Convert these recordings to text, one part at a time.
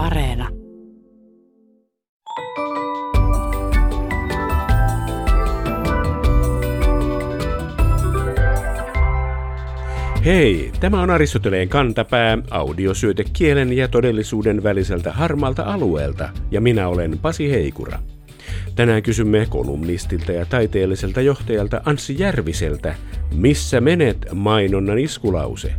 Areena. Hei, tämä on Aristoteleen kantapää, audiosyöte kielen ja todellisuuden väliseltä harmalta alueelta, ja minä olen Pasi Heikura. Tänään kysymme kolumnistilta ja taiteelliselta johtajalta Anssi Järviseltä, missä menet mainonnan iskulause?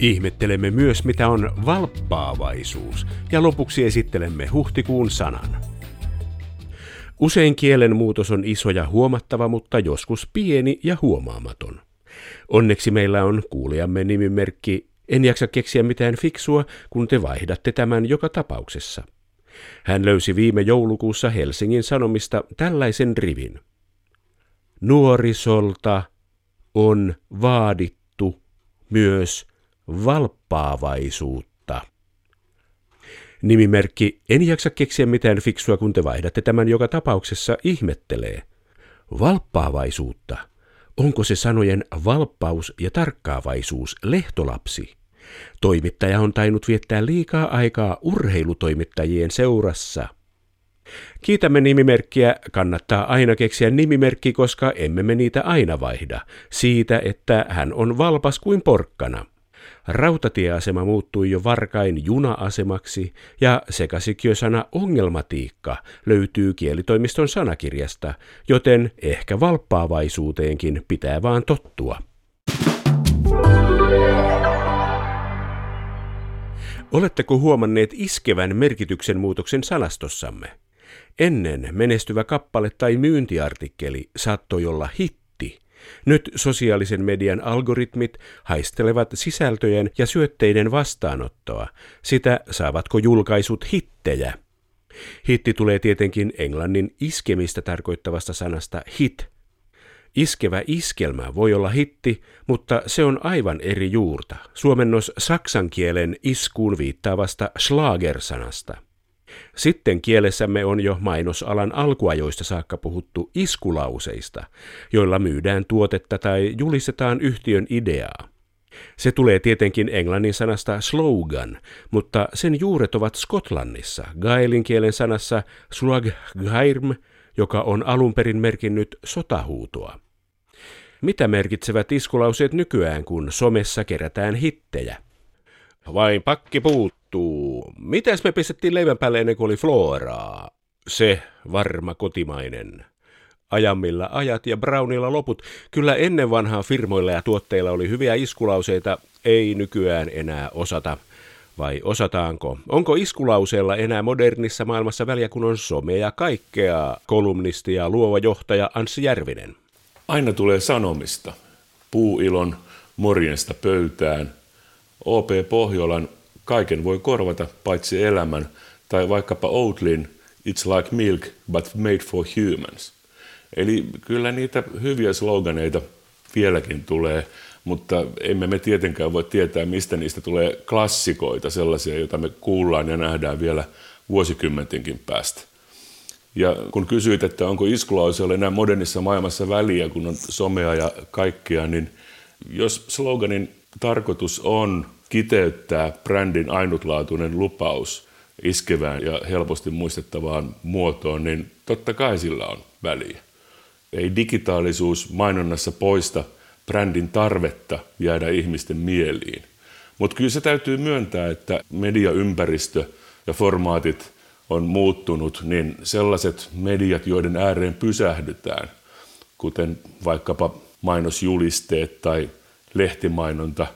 Ihmettelemme myös, mitä on valppaavaisuus, ja lopuksi esittelemme huhtikuun sanan. Usein kielen muutos on iso ja huomattava, mutta joskus pieni ja huomaamaton. Onneksi meillä on kuulijamme nimimerkki En jaksa keksiä mitään fiksua, kun te vaihdatte tämän joka tapauksessa. Hän löysi viime joulukuussa Helsingin Sanomista tällaisen rivin. Nuorisolta on vaadittu myös valppaavaisuutta. Nimimerkki En jaksa keksiä mitään fiksua, kun te vaihdatte tämän joka tapauksessa ihmettelee. Valppaavaisuutta. Onko se sanojen valppaus ja tarkkaavaisuus lehtolapsi? Toimittaja on tainnut viettää liikaa aikaa urheilutoimittajien seurassa. Kiitämme nimimerkkiä, kannattaa aina keksiä nimimerkki, koska emme me niitä aina vaihda. Siitä, että hän on valpas kuin porkkana. Rautatieasema muuttui jo varkain juna-asemaksi ja sekasikiösana ongelmatiikka löytyy kielitoimiston sanakirjasta, joten ehkä valppaavaisuuteenkin pitää vaan tottua. Oletteko huomanneet iskevän merkityksen muutoksen sanastossamme? Ennen menestyvä kappale tai myyntiartikkeli saattoi olla hitti. Nyt sosiaalisen median algoritmit haistelevat sisältöjen ja syötteiden vastaanottoa. Sitä saavatko julkaisut hittejä. Hitti tulee tietenkin englannin iskemistä tarkoittavasta sanasta hit, Iskevä iskelmä voi olla hitti, mutta se on aivan eri juurta. Suomennos saksan kielen iskuun viittaavasta schlager-sanasta. Sitten kielessämme on jo mainosalan alkuajoista saakka puhuttu iskulauseista, joilla myydään tuotetta tai julistetaan yhtiön ideaa. Se tulee tietenkin englannin sanasta slogan, mutta sen juuret ovat Skotlannissa, gaelin kielen sanassa slaghairm, joka on alun perin merkinnyt sotahuutoa. Mitä merkitsevät iskulauseet nykyään, kun somessa kerätään hittejä? Vain pakki puuttuu. Mitäs me pistettiin leivän päälle ennen kuin oli floraa? Se varma kotimainen. Ajammilla ajat ja Brownilla loput. Kyllä ennen vanhaa firmoilla ja tuotteilla oli hyviä iskulauseita, ei nykyään enää osata. Vai osataanko? Onko iskulauseella enää modernissa maailmassa väliä, kun on some ja kaikkea? Kolumnisti ja luova johtaja Anssi Järvinen. Aina tulee sanomista. Puuilon morjensta pöytään. OP Pohjolan kaiken voi korvata paitsi elämän tai vaikkapa Outlin It's like milk but made for humans. Eli kyllä niitä hyviä sloganeita vieläkin tulee, mutta emme me tietenkään voi tietää, mistä niistä tulee klassikoita, sellaisia, joita me kuullaan ja nähdään vielä vuosikymmentenkin päästä. Ja kun kysyit, että onko iskulauseella enää modernissa maailmassa väliä, kun on somea ja kaikkea, niin jos sloganin tarkoitus on kiteyttää brändin ainutlaatuinen lupaus iskevään ja helposti muistettavaan muotoon, niin totta kai sillä on väliä. Ei digitaalisuus mainonnassa poista brändin tarvetta jäädä ihmisten mieliin. Mutta kyllä se täytyy myöntää, että mediaympäristö ja formaatit – on muuttunut, niin sellaiset mediat, joiden ääreen pysähdytään, kuten vaikkapa mainosjulisteet tai lehtimainonta,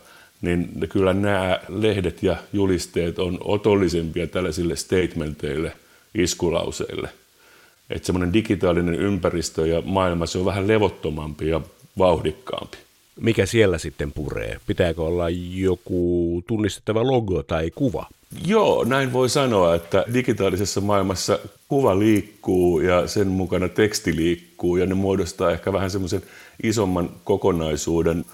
niin kyllä nämä lehdet ja julisteet on otollisempia tällaisille statementeille, iskulauseille. Että semmoinen digitaalinen ympäristö ja maailma, se on vähän levottomampi ja vauhdikkaampi. Mikä siellä sitten puree? Pitääkö olla joku tunnistettava logo tai kuva? Joo, näin voi sanoa, että digitaalisessa maailmassa kuva liikkuu ja sen mukana teksti liikkuu ja ne muodostaa ehkä vähän semmoisen isomman kokonaisuuden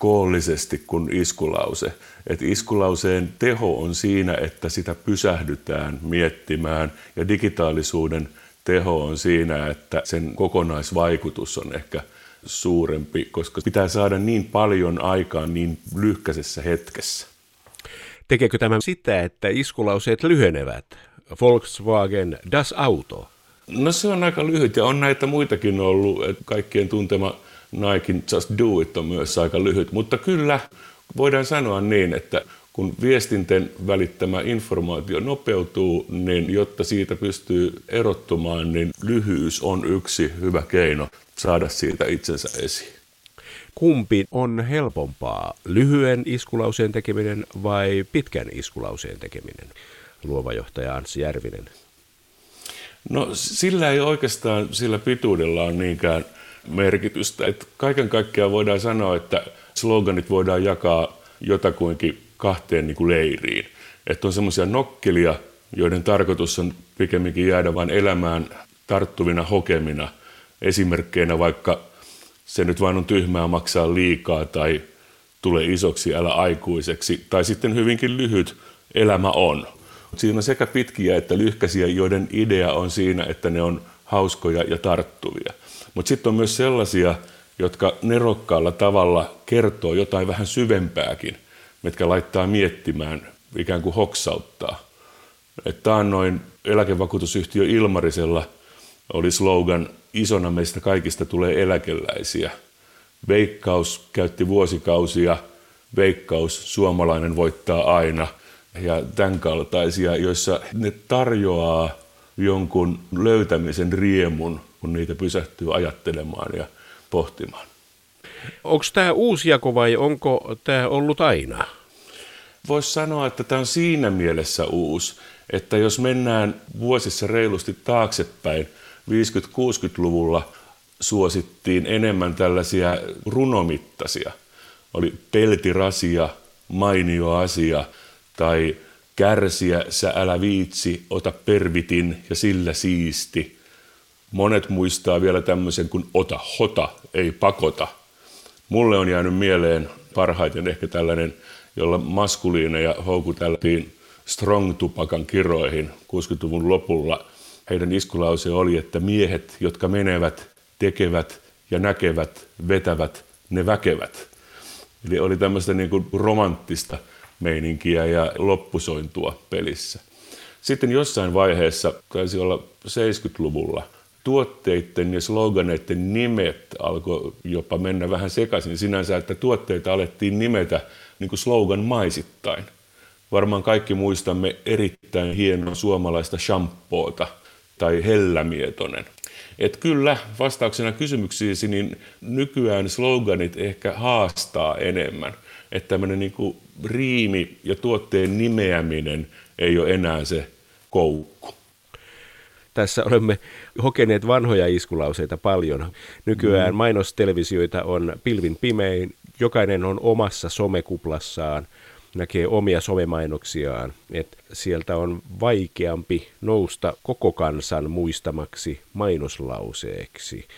koollisesti kuin iskulause. Et iskulauseen teho on siinä, että sitä pysähdytään miettimään ja digitaalisuuden teho on siinä, että sen kokonaisvaikutus on ehkä suurempi, koska pitää saada niin paljon aikaan niin lyhkäisessä hetkessä. Tekeekö tämä sitä, että iskulauseet lyhenevät? Volkswagen Das Auto. No se on aika lyhyt ja on näitä muitakin ollut. Että kaikkien tuntema Nike Just Do It on myös aika lyhyt. Mutta kyllä voidaan sanoa niin, että kun viestinten välittämä informaatio nopeutuu, niin jotta siitä pystyy erottumaan, niin lyhyys on yksi hyvä keino saada siitä itsensä esiin. Kumpi on helpompaa, lyhyen iskulauseen tekeminen vai pitkän iskulauseen tekeminen? Luova johtaja Anssi Järvinen. No sillä ei oikeastaan, sillä pituudella on niinkään merkitystä. Että kaiken kaikkiaan voidaan sanoa, että sloganit voidaan jakaa jotakuinkin kahteen niin kuin leiriin. Että on semmoisia nokkelia, joiden tarkoitus on pikemminkin jäädä vain elämään tarttuvina hokemina. Esimerkkeinä vaikka se nyt vain on tyhmää maksaa liikaa tai tule isoksi, älä aikuiseksi. Tai sitten hyvinkin lyhyt elämä on. Siinä on sekä pitkiä että lyhkäisiä, joiden idea on siinä, että ne on hauskoja ja tarttuvia. Mutta sitten on myös sellaisia, jotka nerokkaalla tavalla kertoo jotain vähän syvempääkin, mitkä laittaa miettimään, ikään kuin hoksauttaa. Että noin eläkevakuutusyhtiö Ilmarisella oli slogan Isona meistä kaikista tulee eläkeläisiä. Veikkaus käytti vuosikausia, veikkaus suomalainen voittaa aina ja tämän kaltaisia, joissa ne tarjoaa jonkun löytämisen riemun, kun niitä pysähtyy ajattelemaan ja pohtimaan. Onko tämä uusi jako vai onko tämä ollut aina? Voisi sanoa, että tämä on siinä mielessä uusi, että jos mennään vuosissa reilusti taaksepäin, 50-60-luvulla suosittiin enemmän tällaisia runomittaisia. Oli peltirasia, mainio asia tai kärsiä, sä älä viitsi, ota pervitin ja sillä siisti. Monet muistaa vielä tämmöisen kuin ota hota, ei pakota. Mulle on jäänyt mieleen parhaiten ehkä tällainen, jolla maskuliineja houkuteltiin strong-tupakan kiroihin 60-luvun lopulla. Heidän iskulause oli, että miehet, jotka menevät, tekevät ja näkevät, vetävät, ne väkevät. Eli oli tämmöistä niin kuin romanttista meininkiä ja loppusointua pelissä. Sitten jossain vaiheessa, taisi olla 70-luvulla, tuotteiden ja sloganeiden nimet alkoi jopa mennä vähän sekaisin sinänsä, että tuotteita alettiin nimetä niin kuin slogan maisittain. Varmaan kaikki muistamme erittäin hienoa suomalaista shampoota tai hellämietonen. Et kyllä, vastauksena kysymyksiisi, niin nykyään sloganit ehkä haastaa enemmän. Että tämmöinen niin riimi ja tuotteen nimeäminen ei ole enää se koukku. Tässä olemme hokeneet vanhoja iskulauseita paljon. Nykyään mm. mainostelevisioita on pilvin pimein. Jokainen on omassa somekuplassaan, näkee omia somemainoksiaan. Et sieltä on vaikeampi nousta koko kansan muistamaksi mainoslauseeksi,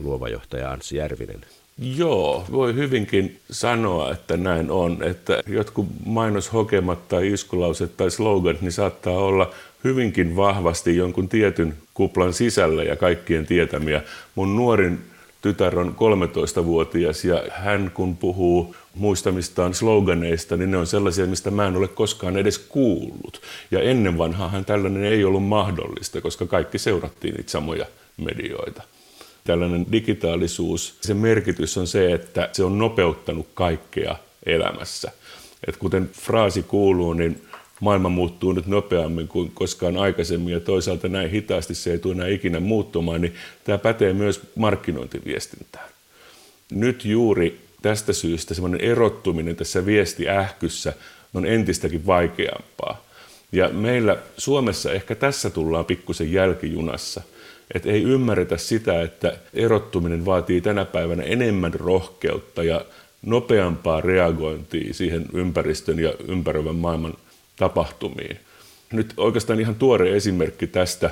luova johtaja Anssi Järvinen. Joo, voi hyvinkin sanoa, että näin on. Että jotkut mainoshokemat tai iskulauset tai sloganit niin saattaa olla hyvinkin vahvasti jonkun tietyn kuplan sisällä ja kaikkien tietämiä. Mun nuorin tytär on 13-vuotias ja hän kun puhuu muistamistaan sloganeista, niin ne on sellaisia, mistä mä en ole koskaan edes kuullut. Ja ennen vanhaahan tällainen ei ollut mahdollista, koska kaikki seurattiin niitä samoja medioita. Tällainen digitaalisuus, sen merkitys on se, että se on nopeuttanut kaikkea elämässä. Et kuten fraasi kuuluu, niin maailma muuttuu nyt nopeammin kuin koskaan aikaisemmin ja toisaalta näin hitaasti se ei tule enää ikinä muuttumaan, niin tämä pätee myös markkinointiviestintään. Nyt juuri tästä syystä semmoinen erottuminen tässä viestiähkyssä on entistäkin vaikeampaa. Ja meillä Suomessa ehkä tässä tullaan pikkusen jälkijunassa, että ei ymmärretä sitä, että erottuminen vaatii tänä päivänä enemmän rohkeutta ja nopeampaa reagointia siihen ympäristön ja ympäröivän maailman tapahtumiin. Nyt oikeastaan ihan tuore esimerkki tästä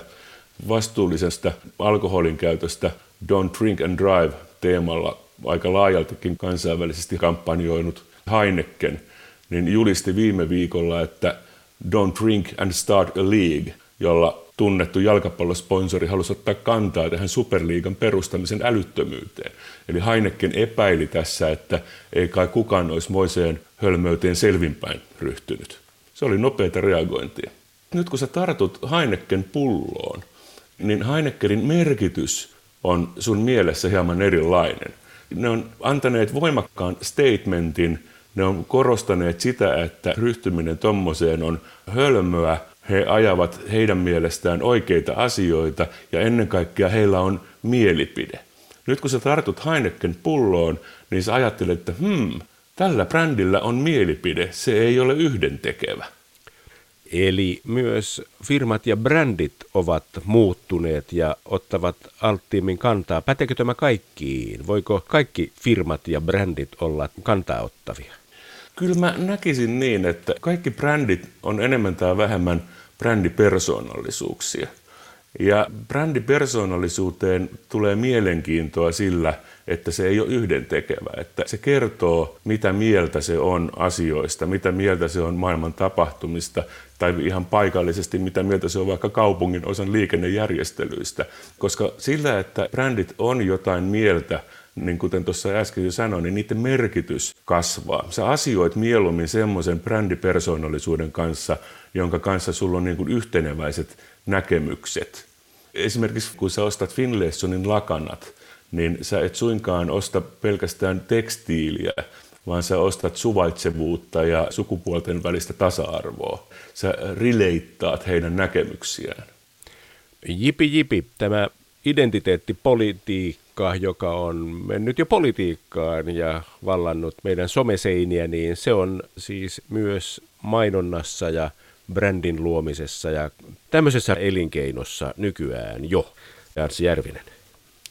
vastuullisesta alkoholin käytöstä Don't Drink and Drive teemalla aika laajaltikin kansainvälisesti kampanjoinut Heineken, niin julisti viime viikolla, että Don't Drink and Start a League, jolla tunnettu jalkapallosponsori halusi ottaa kantaa tähän superliigan perustamisen älyttömyyteen. Eli Heineken epäili tässä, että ei kai kukaan olisi moiseen hölmöyteen selvinpäin ryhtynyt Se oli nopeita reagointia. Nyt kun sä tartut Heineken pulloon, niin Heinekenin merkitys on sun mielessä hieman erilainen. Ne on antaneet voimakkaan statementin, ne on korostaneet sitä, että ryhtyminen tommoseen on hölmöä, he ajavat heidän mielestään oikeita asioita ja ennen kaikkea heillä on mielipide. Nyt kun sä tartut Heineken pulloon, niin sä ajattelet, että hmm, tällä brändillä on mielipide, se ei ole yhdentekevä. Eli myös firmat ja brändit ovat muuttuneet ja ottavat alttiimmin kantaa. Päteekö tämä kaikkiin? Voiko kaikki firmat ja brändit olla kantaa ottavia? Kyllä mä näkisin niin, että kaikki brändit on enemmän tai vähemmän brändipersonallisuuksia – ja brändipersoonallisuuteen tulee mielenkiintoa sillä, että se ei ole yhdentekevä, että se kertoo, mitä mieltä se on asioista, mitä mieltä se on maailman tapahtumista, tai ihan paikallisesti, mitä mieltä se on vaikka kaupungin osan liikennejärjestelyistä. Koska sillä, että brändit on jotain mieltä, niin kuten tuossa äsken jo sanoin, niin niiden merkitys kasvaa. Sä asioit mieluummin semmoisen brändipersoonallisuuden kanssa, jonka kanssa sulla on niin kuin yhteneväiset näkemykset. Esimerkiksi kun sä ostat Finlaysonin lakanat, niin sä et suinkaan osta pelkästään tekstiiliä, vaan sä ostat suvaitsevuutta ja sukupuolten välistä tasa-arvoa. Sä rileittaat heidän näkemyksiään. Jipi jipi, tämä identiteettipolitiikka, joka on mennyt jo politiikkaan ja vallannut meidän someseiniä, niin se on siis myös mainonnassa ja brändin luomisessa ja tämmöisessä elinkeinossa nykyään jo. Jarsi Järvinen.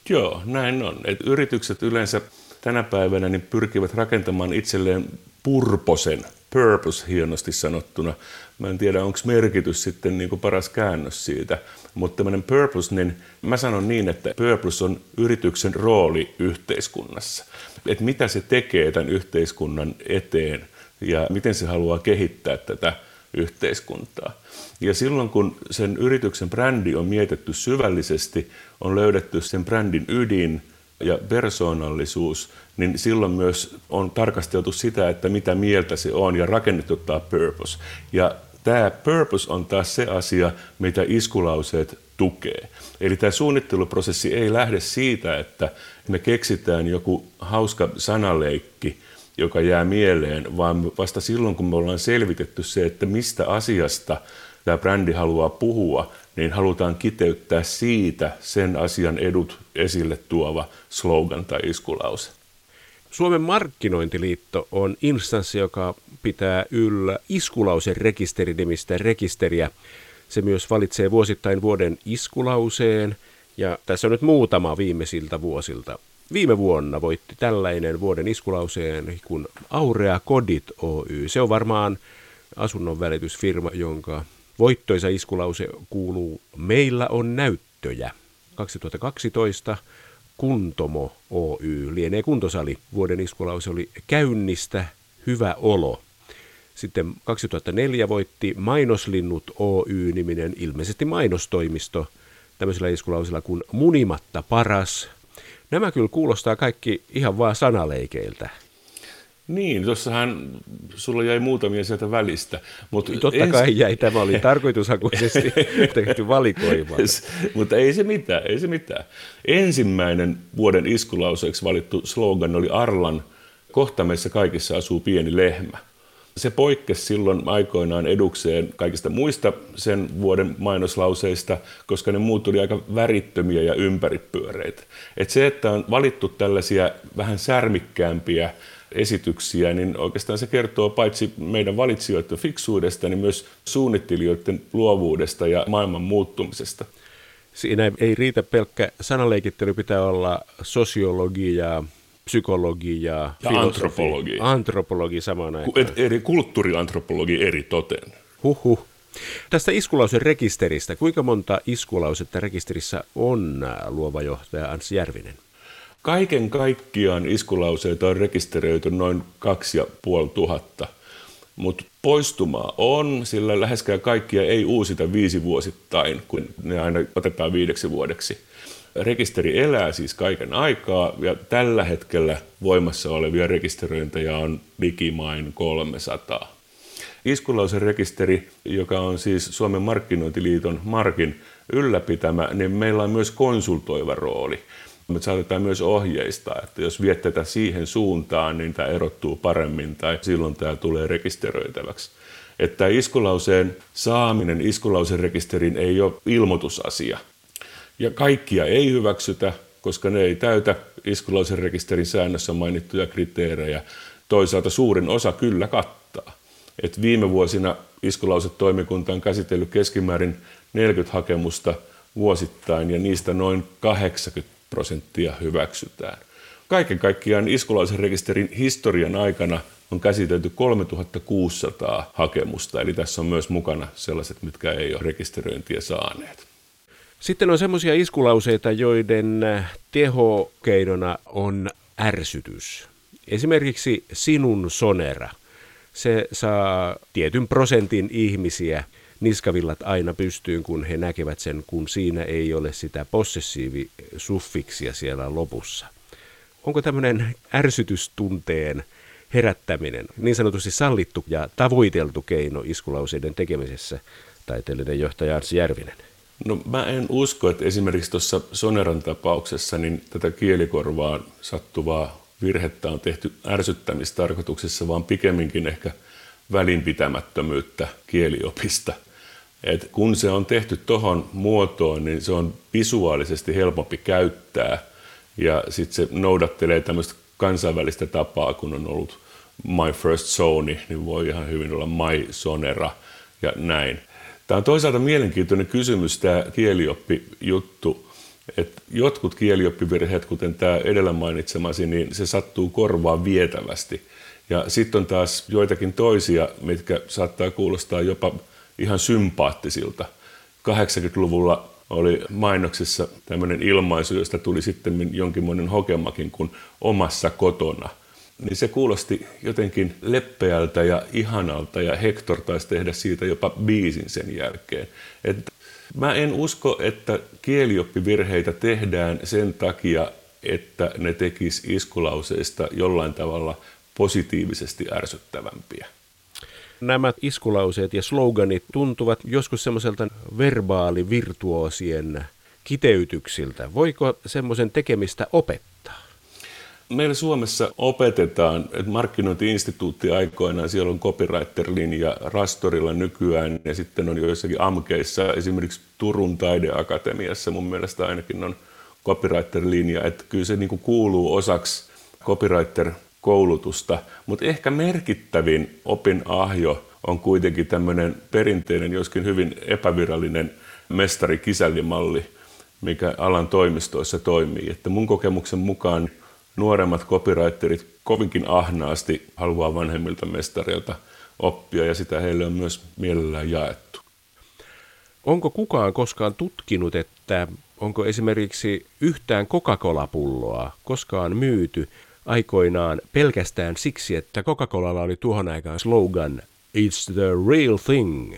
Joo, näin on. Et yritykset yleensä tänä päivänä niin pyrkivät rakentamaan itselleen purposen, purpose hienosti sanottuna. Mä en tiedä, onko merkitys sitten niin kuin paras käännös siitä, mutta tämmöinen purpose, niin mä sanon niin, että purpose on yrityksen rooli yhteiskunnassa. Että mitä se tekee tämän yhteiskunnan eteen ja miten se haluaa kehittää tätä yhteiskuntaa. Ja silloin kun sen yrityksen brändi on mietitty syvällisesti, on löydetty sen brändin ydin ja persoonallisuus, niin silloin myös on tarkasteltu sitä, että mitä mieltä se on ja rakennettu tämä purpose. Ja tämä purpose on taas se asia, mitä iskulauseet tukee. Eli tämä suunnitteluprosessi ei lähde siitä, että me keksitään joku hauska sanaleikki – joka jää mieleen, vaan vasta silloin, kun me ollaan selvitetty se, että mistä asiasta tämä brändi haluaa puhua, niin halutaan kiteyttää siitä sen asian edut esille tuova slogan tai iskulause. Suomen markkinointiliitto on instanssi, joka pitää yllä iskulausen rekisterinimistä rekisteriä. Se myös valitsee vuosittain vuoden iskulauseen, ja tässä on nyt muutama viimeisiltä vuosilta. Viime vuonna voitti tällainen vuoden iskulauseen kuin Aurea Kodit Oy. Se on varmaan asunnon välitysfirma, jonka voittoisa iskulause kuuluu Meillä on näyttöjä. 2012 Kuntomo Oy, lienee kuntosali. Vuoden iskulause oli Käynnistä hyvä olo. Sitten 2004 voitti Mainoslinnut Oy-niminen ilmeisesti mainostoimisto tämmöisellä iskulausella kuin Munimatta paras, Nämä kyllä kuulostaa kaikki ihan vaan sanaleikeiltä. Niin, tuossahan sulla jäi muutamia sieltä välistä. Mutta Totta ens... kai jäi, tämä oli tarkoitushakuisesti tehty valikoima. mutta ei se mitään, ei se mitään. Ensimmäinen vuoden iskulauseeksi valittu slogan oli Arlan, kohta meissä kaikissa asuu pieni lehmä. Se poikkesi silloin aikoinaan edukseen kaikista muista sen vuoden mainoslauseista, koska ne muut tuli aika värittömiä ja ympäripyöreitä. Et se, että on valittu tällaisia vähän särmikkäämpiä esityksiä, niin oikeastaan se kertoo paitsi meidän valitsijoiden fiksuudesta, niin myös suunnittelijoiden luovuudesta ja maailman muuttumisesta. Siinä ei riitä pelkkä sanaleikittely, pitää olla sosiologia, psykologi ja, antropologi. Antropologi samaan aikaan. Eri kulttuuriantropologi eri toten. Huhhuh. Tästä iskulausen rekisteristä, kuinka monta iskulausetta rekisterissä on luova johtaja Anssi Järvinen? Kaiken kaikkiaan iskulauseita on rekisteröity noin kaksi ja puoli tuhatta, mutta poistumaa on, sillä läheskään kaikkia ei uusita viisi vuosittain, kun ne aina otetaan viideksi vuodeksi. Rekisteri elää siis kaiken aikaa ja tällä hetkellä voimassa olevia rekisteröintejä on likimain 300. Iskulauserekisteri, joka on siis Suomen markkinointiliiton Markin ylläpitämä, niin meillä on myös konsultoiva rooli. Me saatetaan myös ohjeistaa, että jos viet tätä siihen suuntaan, niin tämä erottuu paremmin tai silloin tämä tulee rekisteröitäväksi. Että iskulauseen saaminen iskulauserekisteriin ei ole ilmoitusasia. Ja kaikkia ei hyväksytä, koska ne ei täytä iskulauserekisterin säännössä mainittuja kriteerejä. Toisaalta suurin osa kyllä kattaa. Et viime vuosina iskulausetoimikunta on käsitellyt keskimäärin 40 hakemusta vuosittain ja niistä noin 80 prosenttia hyväksytään. Kaiken kaikkiaan iskulaisen rekisterin historian aikana on käsitelty 3600 hakemusta, eli tässä on myös mukana sellaiset, mitkä ei ole rekisteröintiä saaneet. Sitten on semmoisia iskulauseita, joiden tehokeinona on ärsytys. Esimerkiksi sinun sonera. Se saa tietyn prosentin ihmisiä niskavillat aina pystyyn, kun he näkevät sen, kun siinä ei ole sitä possessiivisuffiksia siellä lopussa. Onko tämmöinen ärsytystunteen herättäminen niin sanotusti sallittu ja tavoiteltu keino iskulauseiden tekemisessä, taiteellinen johtaja Arsi Järvinen? No mä en usko, että esimerkiksi tuossa Soneran tapauksessa niin tätä kielikorvaan sattuvaa virhettä on tehty ärsyttämistarkoituksessa, vaan pikemminkin ehkä välinpitämättömyyttä kieliopista. Et kun se on tehty tuohon muotoon, niin se on visuaalisesti helpompi käyttää ja sitten se noudattelee tämmöistä kansainvälistä tapaa, kun on ollut My First Sony, niin voi ihan hyvin olla My Sonera ja näin. Tämä on toisaalta mielenkiintoinen kysymys, tämä kielioppijuttu, että jotkut kielioppivirheet, kuten tämä edellä mainitsemasi, niin se sattuu korvaan vietävästi. Ja sitten on taas joitakin toisia, mitkä saattaa kuulostaa jopa ihan sympaattisilta. 80-luvulla oli mainoksissa tämmöinen ilmaisu, josta tuli sitten jonkinmoinen hokemakin kuin omassa kotona. Niin se kuulosti jotenkin leppeältä ja ihanalta ja Hector taisi tehdä siitä jopa biisin sen jälkeen. Et mä en usko, että kielioppivirheitä tehdään sen takia, että ne tekis iskulauseista jollain tavalla positiivisesti ärsyttävämpiä nämä iskulauseet ja sloganit tuntuvat joskus semmoiselta verbaalivirtuosien kiteytyksiltä. Voiko semmoisen tekemistä opettaa? Meillä Suomessa opetetaan, että markkinointiinstituutti aikoinaan, siellä on copywriter-linja Rastorilla nykyään ja sitten on joissakin AMKeissa, esimerkiksi Turun taideakatemiassa mun mielestä ainakin on copywriter-linja, että kyllä se niin kuuluu osaksi copywriter koulutusta, mutta ehkä merkittävin opin ahjo on kuitenkin tämmöinen perinteinen, joskin hyvin epävirallinen mestari-kisällimalli, mikä alan toimistoissa toimii. Että mun kokemuksen mukaan nuoremmat copywriterit kovinkin ahnaasti haluaa vanhemmilta mestareilta oppia ja sitä heille on myös mielellään jaettu. Onko kukaan koskaan tutkinut, että onko esimerkiksi yhtään Coca-Cola-pulloa koskaan myyty aikoinaan pelkästään siksi, että Coca-Colalla oli tuohon aikaan slogan It's the real thing.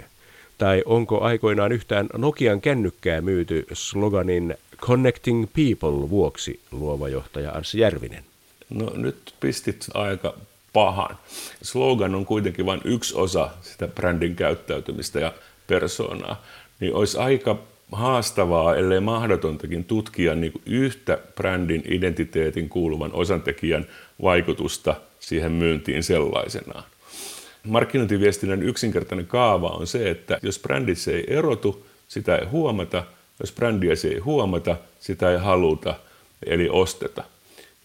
Tai onko aikoinaan yhtään Nokian kännykkää myyty sloganin Connecting People vuoksi, luova johtaja Anssi Järvinen? No nyt pistit aika pahan. Slogan on kuitenkin vain yksi osa sitä brändin käyttäytymistä ja persoonaa. Niin olisi aika haastavaa, ellei mahdotontakin tutkia niin kuin yhtä brändin identiteetin kuuluvan osantekijän vaikutusta siihen myyntiin sellaisenaan. Markkinointiviestinnän yksinkertainen kaava on se, että jos brändi ei erotu, sitä ei huomata. Jos brändiä se ei huomata, sitä ei haluta, eli osteta.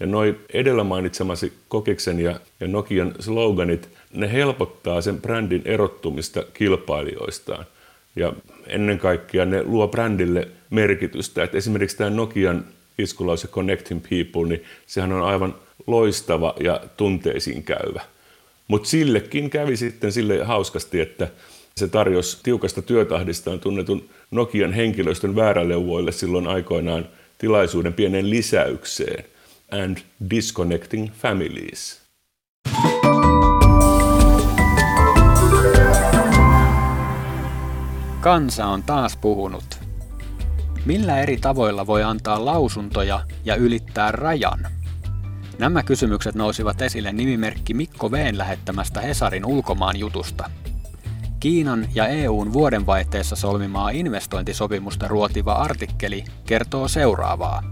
Ja noin edellä mainitsemasi Kokiksen ja, ja Nokian sloganit, ne helpottaa sen brändin erottumista kilpailijoistaan. Ja ennen kaikkea ne luo brändille merkitystä. Et esimerkiksi tämä Nokian iskulause Connecting People, niin sehän on aivan loistava ja tunteisiin käyvä. Mutta sillekin kävi sitten sille hauskasti, että se tarjosi tiukasta työtahdistaan tunnetun Nokian henkilöstön vääräleuvoille silloin aikoinaan tilaisuuden pienen lisäykseen. And disconnecting families. Kansa on taas puhunut. Millä eri tavoilla voi antaa lausuntoja ja ylittää rajan? Nämä kysymykset nousivat esille nimimerkki Mikko Veen lähettämästä Hesarin ulkomaan jutusta. Kiinan ja EUn vuodenvaihteessa solmimaa investointisopimusta ruotiva artikkeli kertoo seuraavaa.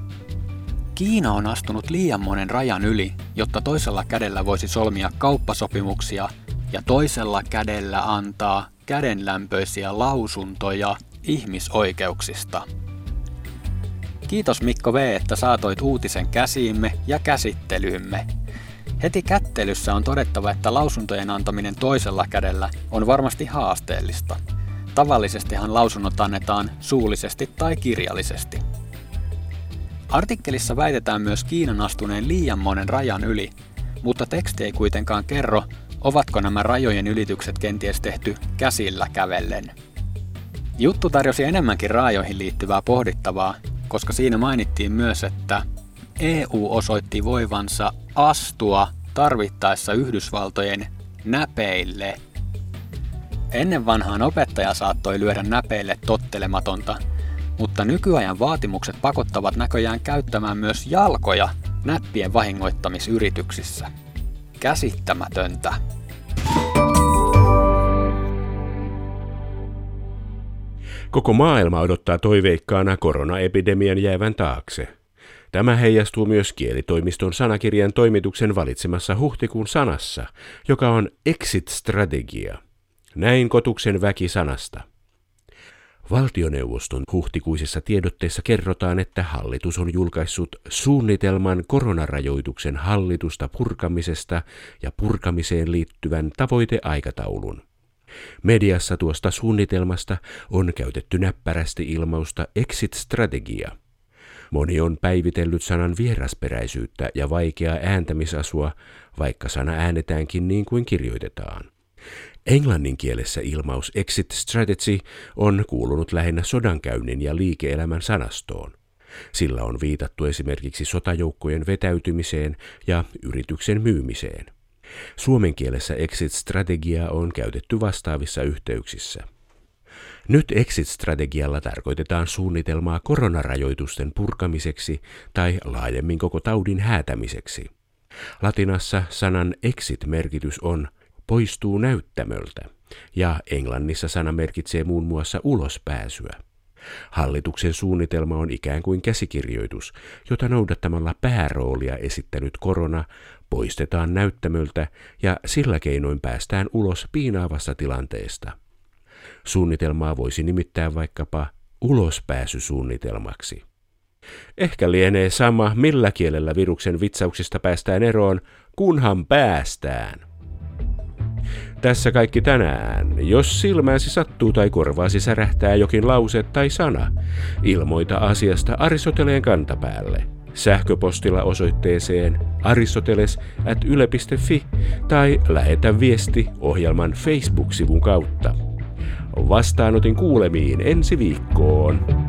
Kiina on astunut liian monen rajan yli, jotta toisella kädellä voisi solmia kauppasopimuksia ja toisella kädellä antaa kädenlämpöisiä lausuntoja ihmisoikeuksista. Kiitos Mikko V, että saatoit uutisen käsiimme ja käsittelyymme. Heti kättelyssä on todettava, että lausuntojen antaminen toisella kädellä on varmasti haasteellista. Tavallisestihan lausunnot annetaan suullisesti tai kirjallisesti. Artikkelissa väitetään myös Kiinan astuneen liian monen rajan yli, mutta teksti ei kuitenkaan kerro, ovatko nämä rajojen ylitykset kenties tehty käsillä kävellen. Juttu tarjosi enemmänkin raajoihin liittyvää pohdittavaa, koska siinä mainittiin myös, että EU osoitti voivansa astua tarvittaessa Yhdysvaltojen näpeille. Ennen vanhaan opettaja saattoi lyödä näpeille tottelematonta, mutta nykyajan vaatimukset pakottavat näköjään käyttämään myös jalkoja näppien vahingoittamisyrityksissä. Käsittämätöntä. Koko maailma odottaa toiveikkaana koronaepidemian jäävän taakse. Tämä heijastuu myös kielitoimiston sanakirjan toimituksen valitsemassa huhtikuun sanassa, joka on exit-strategia. Näin kotuksen väki sanasta. Valtioneuvoston huhtikuisessa tiedotteessa kerrotaan, että hallitus on julkaissut suunnitelman koronarajoituksen hallitusta purkamisesta ja purkamiseen liittyvän tavoiteaikataulun. Mediassa tuosta suunnitelmasta on käytetty näppärästi ilmausta exit-strategia. Moni on päivitellyt sanan vierasperäisyyttä ja vaikeaa ääntämisasua, vaikka sana äänetäänkin niin kuin kirjoitetaan. Englannin kielessä ilmaus exit strategy on kuulunut lähinnä sodankäynnin ja liike-elämän sanastoon. Sillä on viitattu esimerkiksi sotajoukkojen vetäytymiseen ja yrityksen myymiseen. Suomen kielessä exit-strategiaa on käytetty vastaavissa yhteyksissä. Nyt exit-strategialla tarkoitetaan suunnitelmaa koronarajoitusten purkamiseksi tai laajemmin koko taudin häätämiseksi. Latinassa sanan exit-merkitys on poistuu näyttämöltä, ja englannissa sana merkitsee muun muassa ulospääsyä. Hallituksen suunnitelma on ikään kuin käsikirjoitus, jota noudattamalla pääroolia esittänyt korona poistetaan näyttämöltä ja sillä keinoin päästään ulos piinaavasta tilanteesta. Suunnitelmaa voisi nimittää vaikkapa ulospääsysuunnitelmaksi. Ehkä lienee sama, millä kielellä viruksen vitsauksista päästään eroon, kunhan päästään. Tässä kaikki tänään. Jos silmäsi sattuu tai korvaasi särähtää jokin lause tai sana, ilmoita asiasta Aristoteleen kantapäälle. Sähköpostilla osoitteeseen aristoteles.yle.fi tai lähetä viesti ohjelman Facebook-sivun kautta. Vastaanotin kuulemiin ensi viikkoon.